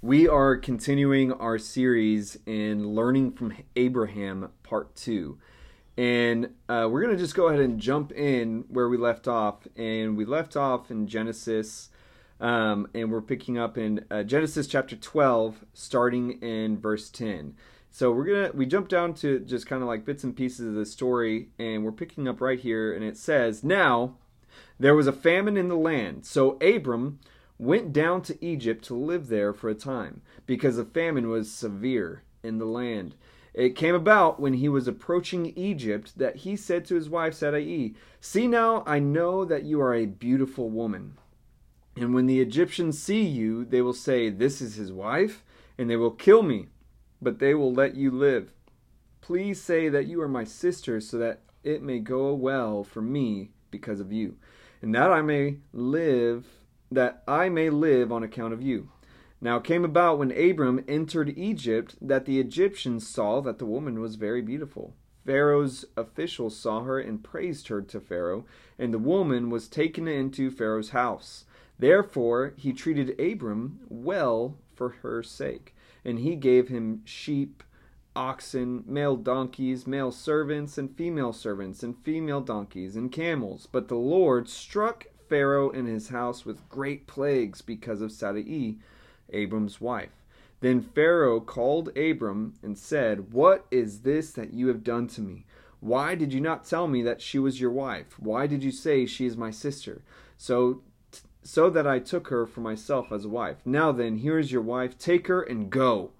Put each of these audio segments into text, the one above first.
We are continuing our series in Learning from Abraham, Part 2. And uh, we're going to just go ahead and jump in where we left off. And we left off in Genesis, um, and we're picking up in uh, Genesis chapter 12, starting in verse 10. So we're gonna we jump down to just kind of like bits and pieces of the story, and we're picking up right here, and it says, "Now there was a famine in the land, so Abram went down to Egypt to live there for a time, because the famine was severe in the land. It came about when he was approaching Egypt that he said to his wife Sarai, See now, I know that you are a beautiful woman. And when the Egyptians see you, they will say, This is his wife, and they will kill me, but they will let you live. Please say that you are my sister, so that it may go well for me because of you, and that I may live that I may live on account of you. Now it came about when Abram entered Egypt that the Egyptians saw that the woman was very beautiful. Pharaoh's officials saw her and praised her to Pharaoh, and the woman was taken into Pharaoh's house. Therefore he treated Abram well for her sake, and he gave him sheep, oxen, male donkeys, male servants, and female servants, and female donkeys, and camels. But the Lord struck Pharaoh and his house with great plagues because of Sarai, Abram's wife. Then Pharaoh called Abram and said, What is this that you have done to me? Why did you not tell me that she was your wife? Why did you say she is my sister? So so that I took her for myself as a wife. Now then, here is your wife. Take her and go.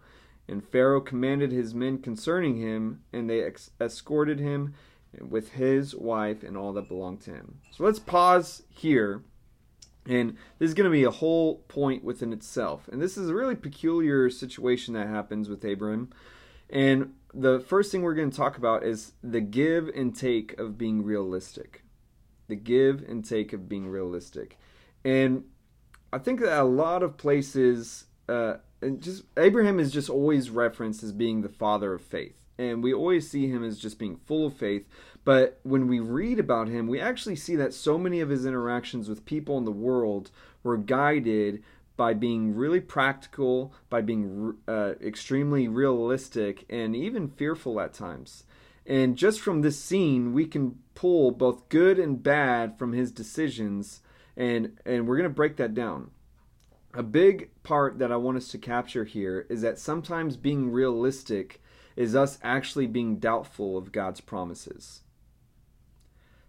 And Pharaoh commanded his men concerning him, and they ex- escorted him with his wife and all that belonged to him. So let's pause here. And this is going to be a whole point within itself. And this is a really peculiar situation that happens with Abraham. And the first thing we're going to talk about is the give and take of being realistic. The give and take of being realistic. And I think that a lot of places, uh, and just Abraham is just always referenced as being the father of faith and we always see him as just being full of faith. But when we read about him, we actually see that so many of his interactions with people in the world were guided by being really practical, by being uh, extremely realistic, and even fearful at times. And just from this scene, we can pull both good and bad from his decisions, and and we're going to break that down. A big part that I want us to capture here is that sometimes being realistic is us actually being doubtful of God's promises.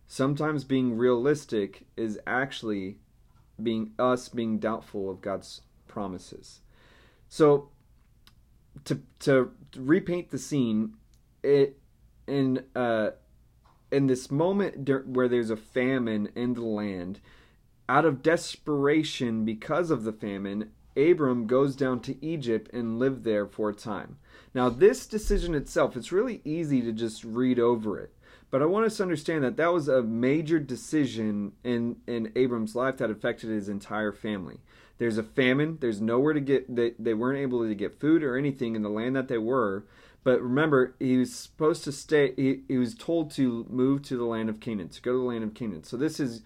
Sometimes being realistic is actually being us being doubtful of God's promises. So to to repaint the scene, it in uh in this moment where there's a famine in the land, out of desperation because of the famine, Abram goes down to Egypt and lived there for a time. Now, this decision itself, it's really easy to just read over it. But I want us to understand that that was a major decision in, in Abram's life that affected his entire family. There's a famine. There's nowhere to get. They, they weren't able to get food or anything in the land that they were. But remember, he was supposed to stay. He, he was told to move to the land of Canaan, to go to the land of Canaan. So this is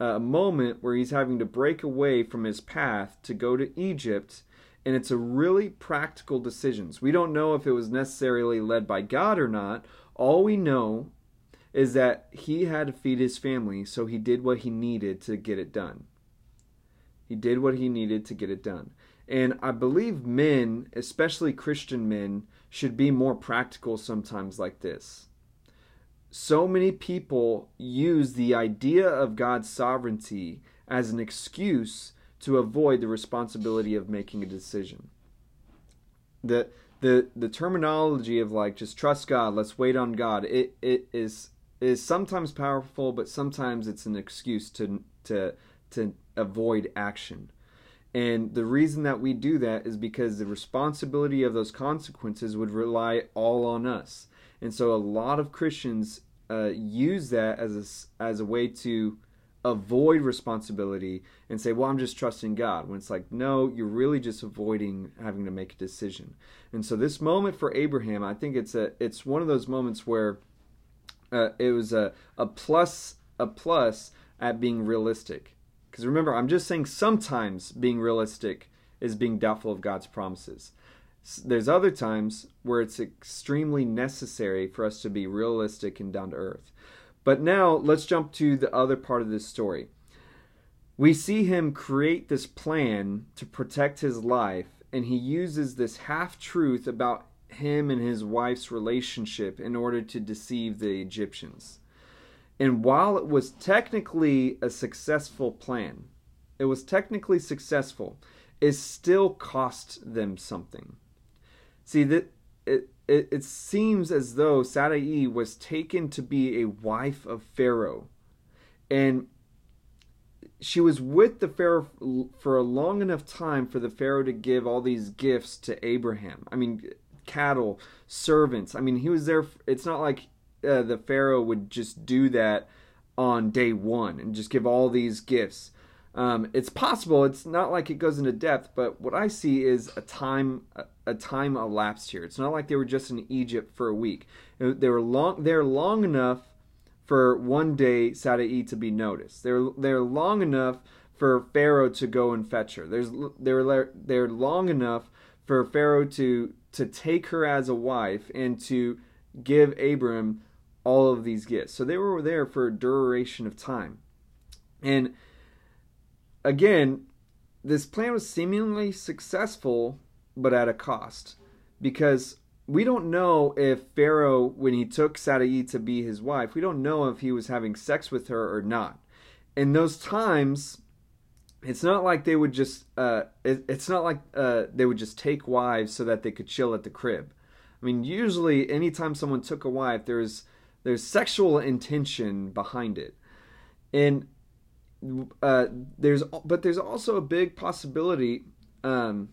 a moment where he's having to break away from his path to go to Egypt and it's a really practical decisions. We don't know if it was necessarily led by God or not. All we know is that he had to feed his family, so he did what he needed to get it done. He did what he needed to get it done. And I believe men, especially Christian men, should be more practical sometimes like this so many people use the idea of God's sovereignty as an excuse to avoid the responsibility of making a decision. The the the terminology of like just trust God, let's wait on God, it it is is sometimes powerful, but sometimes it's an excuse to to to avoid action. And the reason that we do that is because the responsibility of those consequences would rely all on us. And so a lot of Christians uh, use that as a, as a way to avoid responsibility and say, well, I'm just trusting God. When it's like, no, you're really just avoiding having to make a decision. And so this moment for Abraham, I think it's a it's one of those moments where uh, it was a, a plus a plus at being realistic. Because remember, I'm just saying sometimes being realistic is being doubtful of God's promises. There's other times where it's extremely necessary for us to be realistic and down to earth. But now let's jump to the other part of this story. We see him create this plan to protect his life, and he uses this half truth about him and his wife's relationship in order to deceive the Egyptians. And while it was technically a successful plan, it was technically successful, it still cost them something. See that it, it, it seems as though Sarai was taken to be a wife of Pharaoh. And she was with the Pharaoh for a long enough time for the Pharaoh to give all these gifts to Abraham. I mean, cattle, servants. I mean, he was there. It's not like uh, the Pharaoh would just do that on day one and just give all these gifts. Um, it's possible. It's not like it goes into depth, but what I see is a time a time elapsed here. It's not like they were just in Egypt for a week. They were long. They're long enough for one day Sarai to be noticed. They're they're long enough for Pharaoh to go and fetch her. There's they're they're long enough for Pharaoh to to take her as a wife and to give Abram all of these gifts. So they were there for a duration of time. And again, this plan was seemingly successful, but at a cost. Because we don't know if Pharaoh, when he took Sarai to be his wife, we don't know if he was having sex with her or not. In those times, it's not like they would just uh, it, it's not like uh, they would just take wives so that they could chill at the crib. I mean, usually, anytime someone took a wife, there's there's sexual intention behind it, and uh, there's but there's also a big possibility um,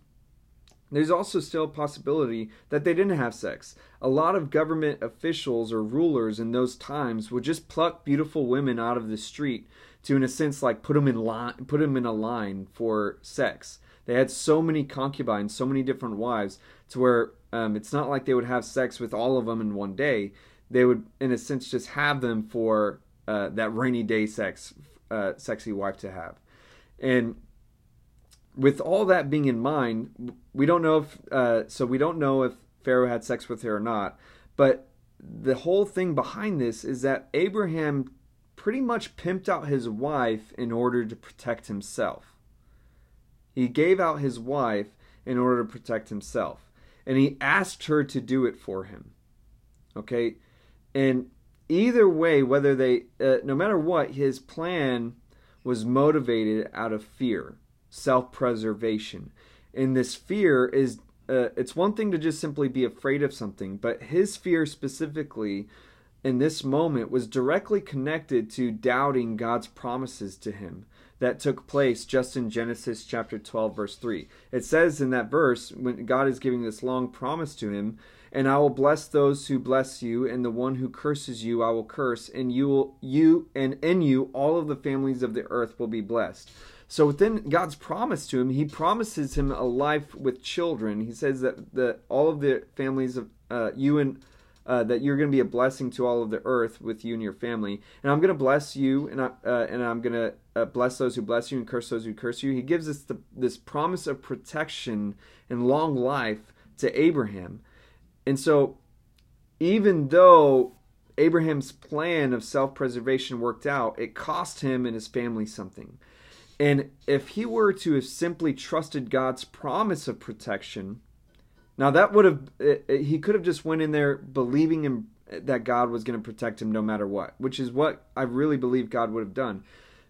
there's also still a possibility that they didn't have sex. A lot of government officials or rulers in those times would just pluck beautiful women out of the street to, in a sense, like put them in line, put them in a line for sex. They had so many concubines, so many different wives, to where um, it's not like they would have sex with all of them in one day. They would, in a sense, just have them for uh, that rainy day sex, uh, sexy wife to have. And with all that being in mind, we don't know if uh, so we don't know if Pharaoh had sex with her or not. But the whole thing behind this is that Abraham pretty much pimped out his wife in order to protect himself. He gave out his wife in order to protect himself, and he asked her to do it for him. Okay, and either way, whether they, uh, no matter what, his plan was motivated out of fear self preservation. And this fear is uh, it's one thing to just simply be afraid of something, but his fear specifically in this moment was directly connected to doubting God's promises to him that took place just in Genesis chapter 12 verse 3. It says in that verse when God is giving this long promise to him, and I will bless those who bless you and the one who curses you I will curse and you will you and in you all of the families of the earth will be blessed. So within God's promise to him, he promises him a life with children. He says that the all of the families of uh, you and uh, that you're going to be a blessing to all of the earth with you and your family. And I'm going to bless you, and I, uh, and I'm going to uh, bless those who bless you and curse those who curse you. He gives us the, this promise of protection and long life to Abraham. And so, even though Abraham's plan of self preservation worked out, it cost him and his family something. And if he were to have simply trusted God's promise of protection, now that would have eh, eh, he could have just went in there believing in, eh, that God was going to protect him no matter what, which is what I really believe God would have done.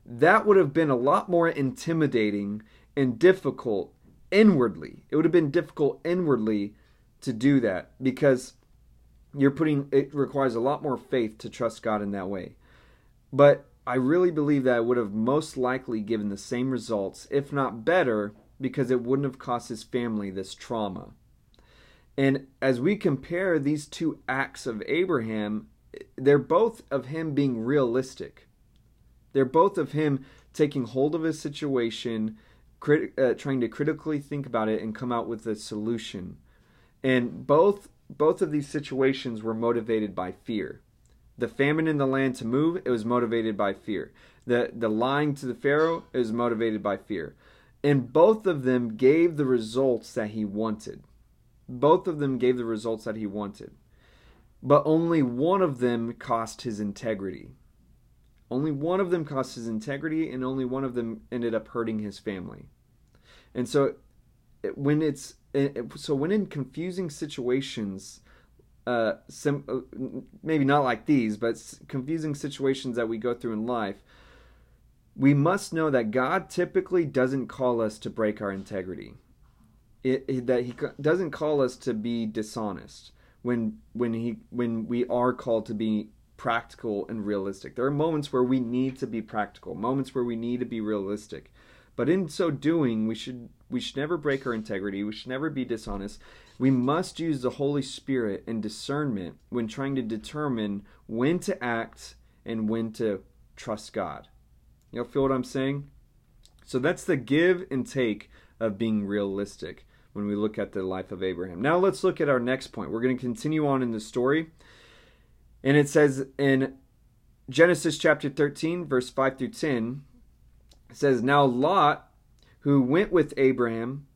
That would have been a lot more intimidating and difficult inwardly. It would have been difficult inwardly to do that because you're putting it requires a lot more faith to trust God in that way. But I really believe that it would have most likely given the same results, if not better, because it wouldn't have cost his family this trauma. And as we compare these two acts of Abraham, they're both of him being realistic. They're both of him taking hold of his situation, crit- uh, trying to critically think about it and come out with a solution. And both both of these situations were motivated by fear the famine in the land to move, it was motivated by fear. The the lying to the Pharaoh is motivated by fear. And both of them gave the results that he wanted. Both of them gave the results that he wanted. But only one of them cost his integrity. Only one of them cost his integrity, and only one of them ended up hurting his family. And so, when it's so when in confusing situations, uh, sim, uh, maybe not like these, but confusing situations that we go through in life, we must know that God typically doesn't call us to break our integrity. It, it, that He doesn't call us to be dishonest when when He when we are called to be practical and realistic. There are moments where we need to be practical, moments where we need to be realistic. But in so doing, we should we should never break our integrity. We should never be dishonest. We must use the Holy Spirit and discernment when trying to determine when to act and when to trust God. You know, feel what I'm saying? So that's the give and take of being realistic when we look at the life of Abraham. Now let's look at our next point. We're going to continue on in the story. And it says in Genesis chapter 13, verse 5 through 10, it says, Now Lot, who went with Abraham,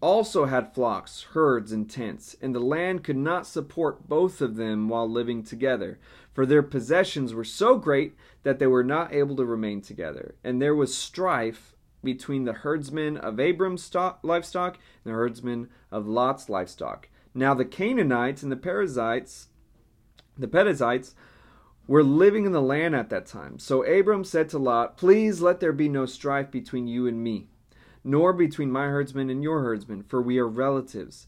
also had flocks, herds, and tents, and the land could not support both of them while living together, for their possessions were so great that they were not able to remain together. And there was strife between the herdsmen of Abram's stock, livestock and the herdsmen of Lot's livestock. Now the Canaanites and the Perizzites the Perizzites were living in the land at that time. So Abram said to Lot, Please let there be no strife between you and me, nor between my herdsmen and your herdsmen, for we are relatives.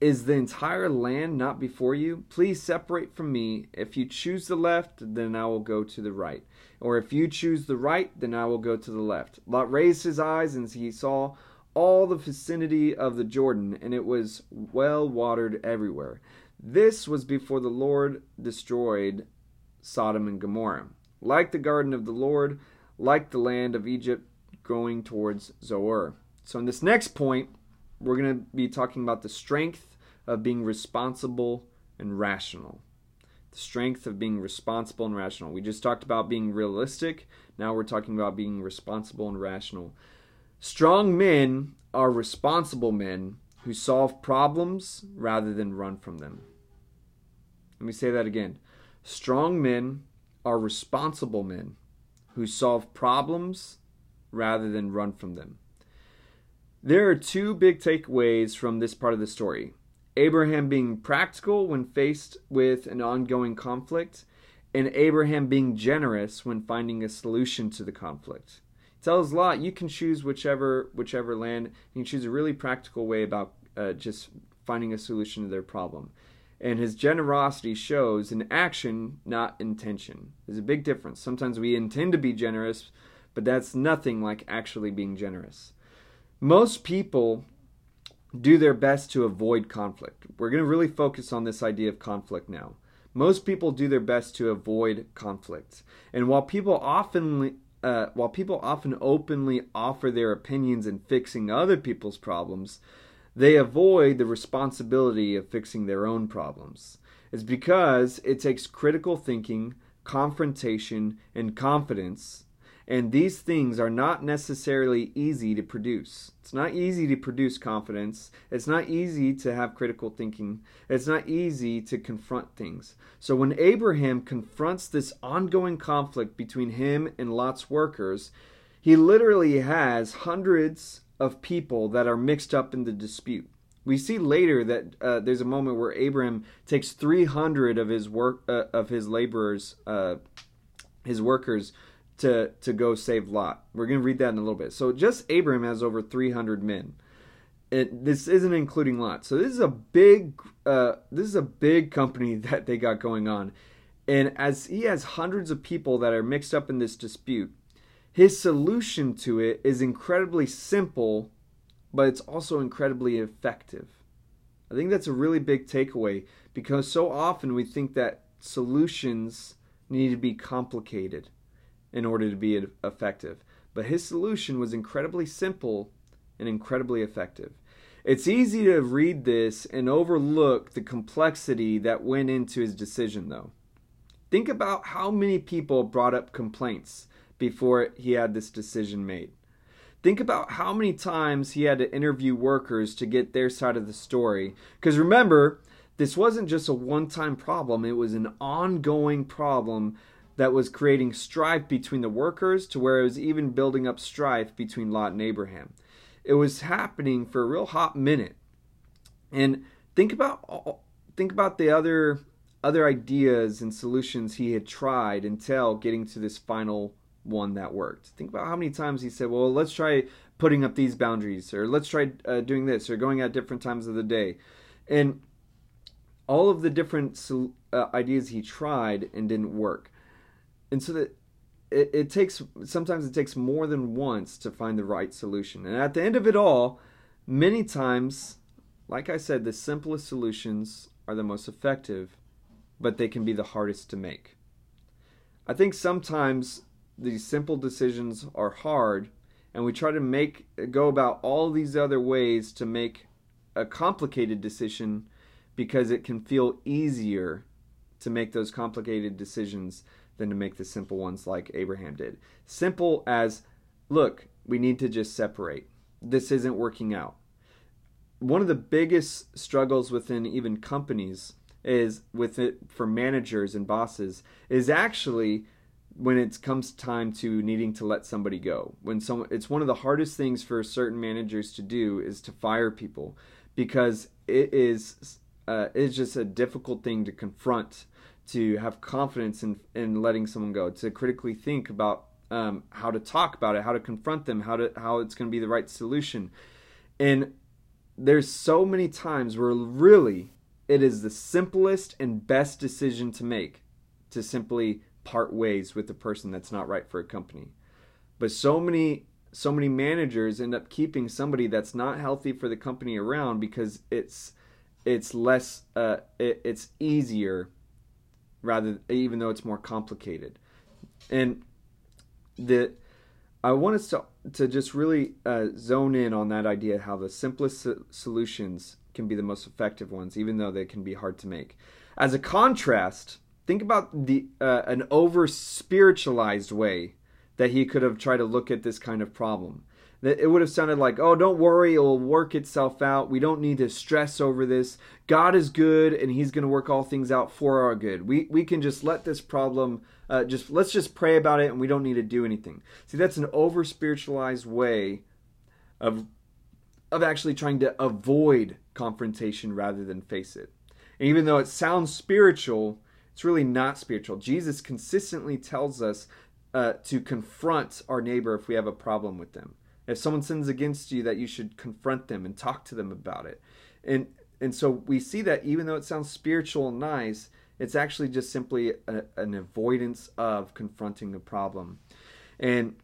Is the entire land not before you? Please separate from me. If you choose the left, then I will go to the right. Or if you choose the right, then I will go to the left. Lot raised his eyes, and he saw all the vicinity of the Jordan, and it was well watered everywhere. This was before the Lord destroyed Sodom and Gomorrah. Like the garden of the Lord, like the land of Egypt going towards Zoar. So, in this next point, we're going to be talking about the strength of being responsible and rational. The strength of being responsible and rational. We just talked about being realistic. Now we're talking about being responsible and rational. Strong men are responsible men who solve problems rather than run from them. Let me say that again. Strong men are responsible men who solve problems rather than run from them. There are two big takeaways from this part of the story Abraham being practical when faced with an ongoing conflict, and Abraham being generous when finding a solution to the conflict. It tells Lot you can choose whichever whichever land. You can choose a really practical way about uh, just finding a solution to their problem and his generosity shows in action, not intention. There's a big difference. Sometimes we intend to be generous, but that's nothing like actually being generous. Most people do their best to avoid conflict. We're going to really focus on this idea of conflict now. Most people do their best to avoid conflict. And while people often uh, while people often openly offer their opinions in fixing other people's problems, they avoid the responsibility of fixing their own problems. It's because it takes critical thinking, confrontation, and confidence, and these things are not necessarily easy to produce. It's not easy to produce confidence. It's not easy to have critical thinking. It's not easy to confront things. So when Abraham confronts this ongoing conflict between him and Lot's workers, he literally has hundreds of people that are mixed up in the dispute. We see later that uh, there's a moment where Abraham takes 300 of his work uh, of his laborers, uh, his workers, to to go save Lot. We're going to read that in a little bit. So just Abraham has over 300 men. It, this isn't including Lot. So this is a big uh, this is a big company that they got going on. And as he has hundreds of people that are mixed up in this dispute, his solution to it is incredibly simple, but it's also incredibly effective. I think that's a really big takeaway because so often we think that solutions need to be complicated in order to be effective. But his solution was incredibly simple and incredibly effective. It's easy to read this and overlook the complexity that went into his decision, though. Think about how many people brought up complaints before he had this decision made. think about how many times he had to interview workers to get their side of the story. Because remember, this wasn't just a one time problem, it was an ongoing problem that was creating strife between the workers to where it was even building up strife between Lot and Abraham. It was happening for a real hot minute. And think about think about the other other ideas and solutions he had tried until getting to this final one that worked. Think about how many times he said, "Well, let's try putting up these boundaries, or let's try uh, doing this, or going at different times of the day," and all of the different uh, ideas he tried and didn't work. And so that it, it takes sometimes it takes more than once to find the right solution. And at the end of it all many times like i said the simplest solutions are the most effective but they can be the hardest to make. I think sometimes these simple decisions are hard and we try to make go about all these other ways to make a complicated decision because it can feel easier to make those complicated decisions than to make the simple ones like Abraham did. Simple as, look, we need to just separate. This isn't working out. One of the biggest struggles within even companies is with it for managers and bosses is actually when it comes time to needing to let somebody go. When someone it's one of the hardest things for certain managers to do is to fire people because it is uh, it's just a difficult thing to confront to have confidence in, in letting someone go, to critically think about um, how to talk about it, how to confront them, how to how it's going to be the right solution. And there's so many times where really it is the simplest and best decision to make to simply part ways with the person that's not right for a company. But so many so many managers end up keeping somebody that's not healthy for the company around because it's it's less uh, it, it's easier rather even though it's more complicated. And the I want us to to just really uh, zone in on that idea how the simplest solutions can be the most effective ones, even though they can be hard to make. As a contrast, think about the uh, an over spiritualized way that he could have tried to look at this kind of problem That it would have sounded like, oh, don't worry, it will work itself out. We don't need to stress over this. God is good, and He's going to work all things out for our good. We we can just let this problem, uh, just let's just pray about it, and we don't need to do anything. See, that's an over spiritualized way of of actually trying to avoid confrontation rather than face it. And even though it sounds spiritual, it's really not spiritual. Jesus consistently tells us uh, to confront our neighbor if we have a problem with them. If someone sins against you that you should confront them and talk to them about it. And and so we see that even though it sounds spiritual and nice it's actually just simply a, an avoidance of confronting the problem. And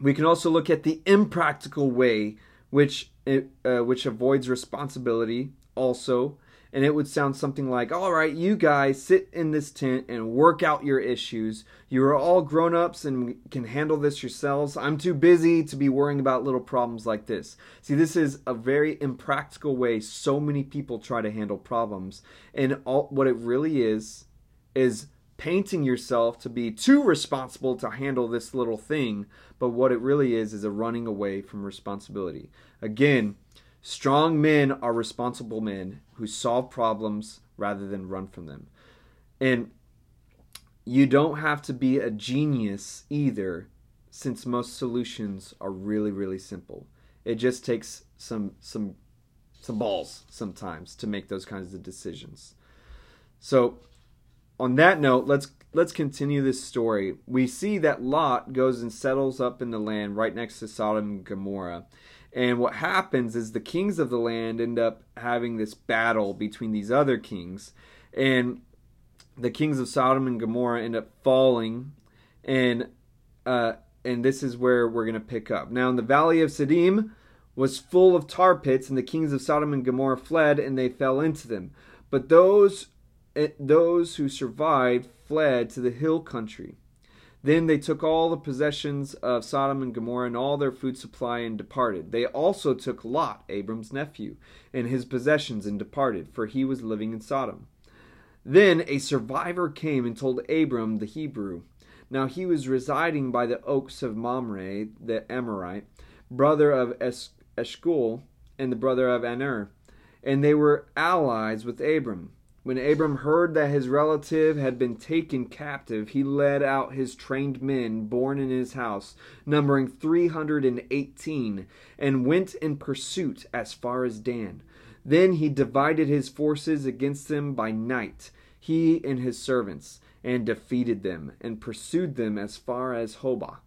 we can also look at the impractical way which uh, which avoids responsibility also and it would sound something like, All right, you guys sit in this tent and work out your issues. You are all grown ups and can handle this yourselves. I'm too busy to be worrying about little problems like this. See, this is a very impractical way so many people try to handle problems. And all, what it really is, is painting yourself to be too responsible to handle this little thing. But what it really is, is a running away from responsibility. Again, Strong men are responsible men who solve problems rather than run from them. And you don't have to be a genius either, since most solutions are really, really simple. It just takes some some some balls sometimes to make those kinds of decisions. So on that note, let's let's continue this story. We see that Lot goes and settles up in the land right next to Sodom and Gomorrah. And what happens is the kings of the land end up having this battle between these other kings. And the kings of Sodom and Gomorrah end up falling. And uh, and this is where we're going to pick up. Now, in the valley of Siddim was full of tar pits, and the kings of Sodom and Gomorrah fled, and they fell into them. But those eh, those who survived fled to the hill country. Then they took all the possessions of Sodom and Gomorrah and all their food supply and departed. They also took Lot, Abram's nephew, and his possessions and departed, for he was living in Sodom. Then a survivor came and told Abram the Hebrew. Now he was residing by the oaks of Mamre, the Amorite, brother of es- Eshcol and the brother of Aner, and they were allies with Abram. When Abram heard that his relative had been taken captive, he led out his trained men born in his house, numbering 318, and went in pursuit as far as Dan. Then he divided his forces against them by night, he and his servants, and defeated them, and pursued them as far as Hobah,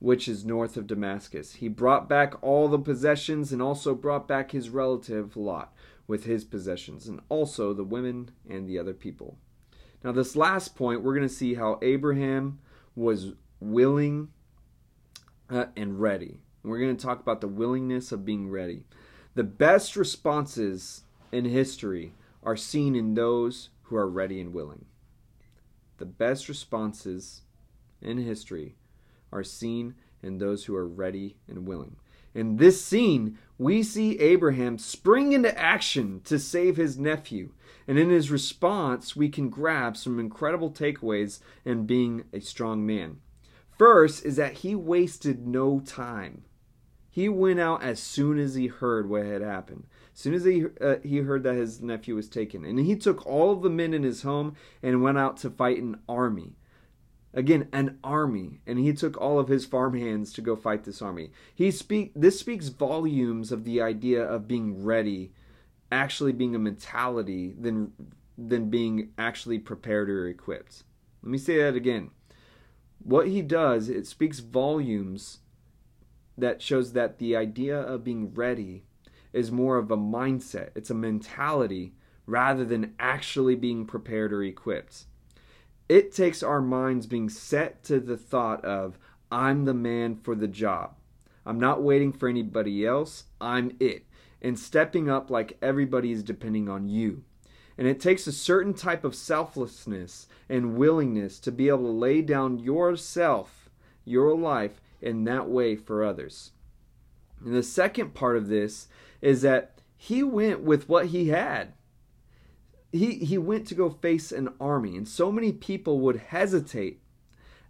which is north of Damascus. He brought back all the possessions, and also brought back his relative Lot with his possessions, and also the women and the other people. Now, this last point, we're going to see how Abraham was willing uh, and ready. We're going to talk about the willingness of being ready. The best responses in history are seen in those who are ready and willing. The best responses in history are seen in those who are ready and willing. In this scene, we see Abraham spring into action to save his nephew. And in his response, we can grab some incredible takeaways in being a strong man. First is that he wasted no time. He went out as soon as he heard what had happened. As soon as he, uh, he heard that his nephew was taken. And he took all of the men in his home and went out to fight an army. Again, an army, and he took all of his farmhands to go fight this army. He speak this speaks volumes of the idea of being ready, actually being a mentality than than being actually prepared or equipped. Let me say that again. What he does, it speaks volumes that shows that the idea of being ready is more of a mindset. It's a mentality rather than actually being prepared or equipped. It takes our minds being set to the thought of, I'm the man for the job. I'm not waiting for anybody else. I'm it. And stepping up like everybody is depending on you. And it takes a certain type of selflessness and willingness to be able to lay down yourself, your life, in that way for others. And the second part of this is that he went with what he had he he went to go face an army and so many people would hesitate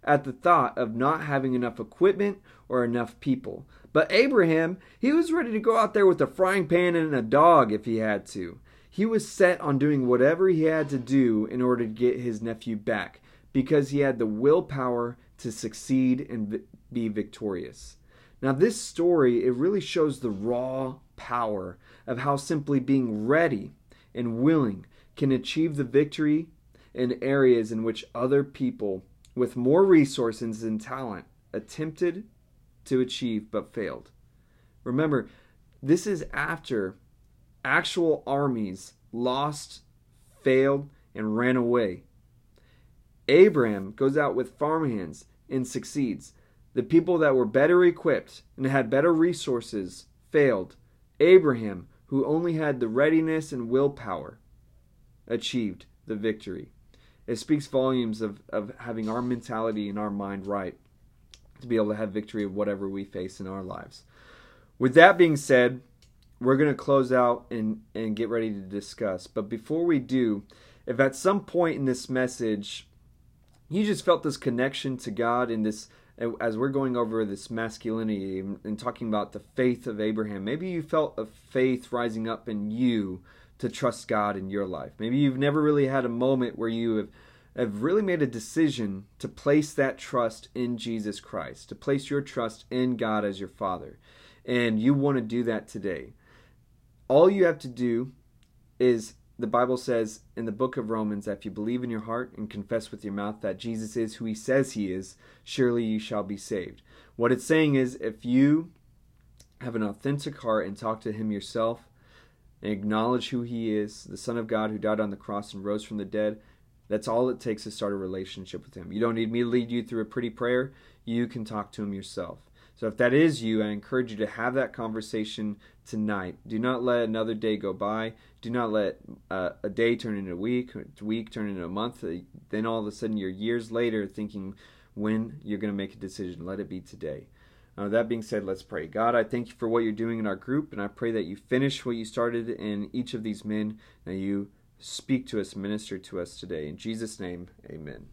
at the thought of not having enough equipment or enough people. But abraham he was ready to go out there with a frying pan and a dog if he had to. He was set on doing whatever he had to do in order to get his nephew back because he had the willpower to succeed and be victorious. Now this story it really shows the raw power of how simply being ready and willing can achieve the victory in areas in which other people with more resources and talent attempted to achieve but failed. Remember, this is after actual armies lost, failed, and ran away. Abraham goes out with farmhands and succeeds. The people that were better equipped and had better resources failed. Abraham, who only had the readiness and willpower, achieved the victory. It speaks volumes of, of having our mentality and our mind right to be able to have victory of whatever we face in our lives. With that being said, we're going to close out and, and get ready to discuss. But before we do, if at some point in this message you just felt this connection to God in this as we're going over this masculinity and talking about the faith of Abraham, maybe you felt a faith rising up in you to trust God in your life. Maybe you've never really had a moment where you have, have really made a decision to place that trust in Jesus Christ, to place your trust in God as your Father. And you want to do that today. All you have to do is the Bible says in the book of Romans that if you believe in your heart and confess with your mouth that Jesus is who he says he is, surely you shall be saved. What it's saying is if you have an authentic heart and talk to him yourself, and acknowledge who He is, the Son of God who died on the cross and rose from the dead, that's all it takes to start a relationship with Him. You don't need me to lead you through a pretty prayer. You can talk to Him yourself. So if that is you, I encourage you to have that conversation tonight. Do not let another day go by. Do not let uh, a day turn into a week, a week turn into a month. Then all of a sudden you're years later thinking when you're going to make a decision. Let it be today. Uh, that being said, let's pray. God, I thank you for what you're doing in our group, and I pray that you finish what you started in each of these men, that you speak to us, minister to us today. In Jesus' name, amen.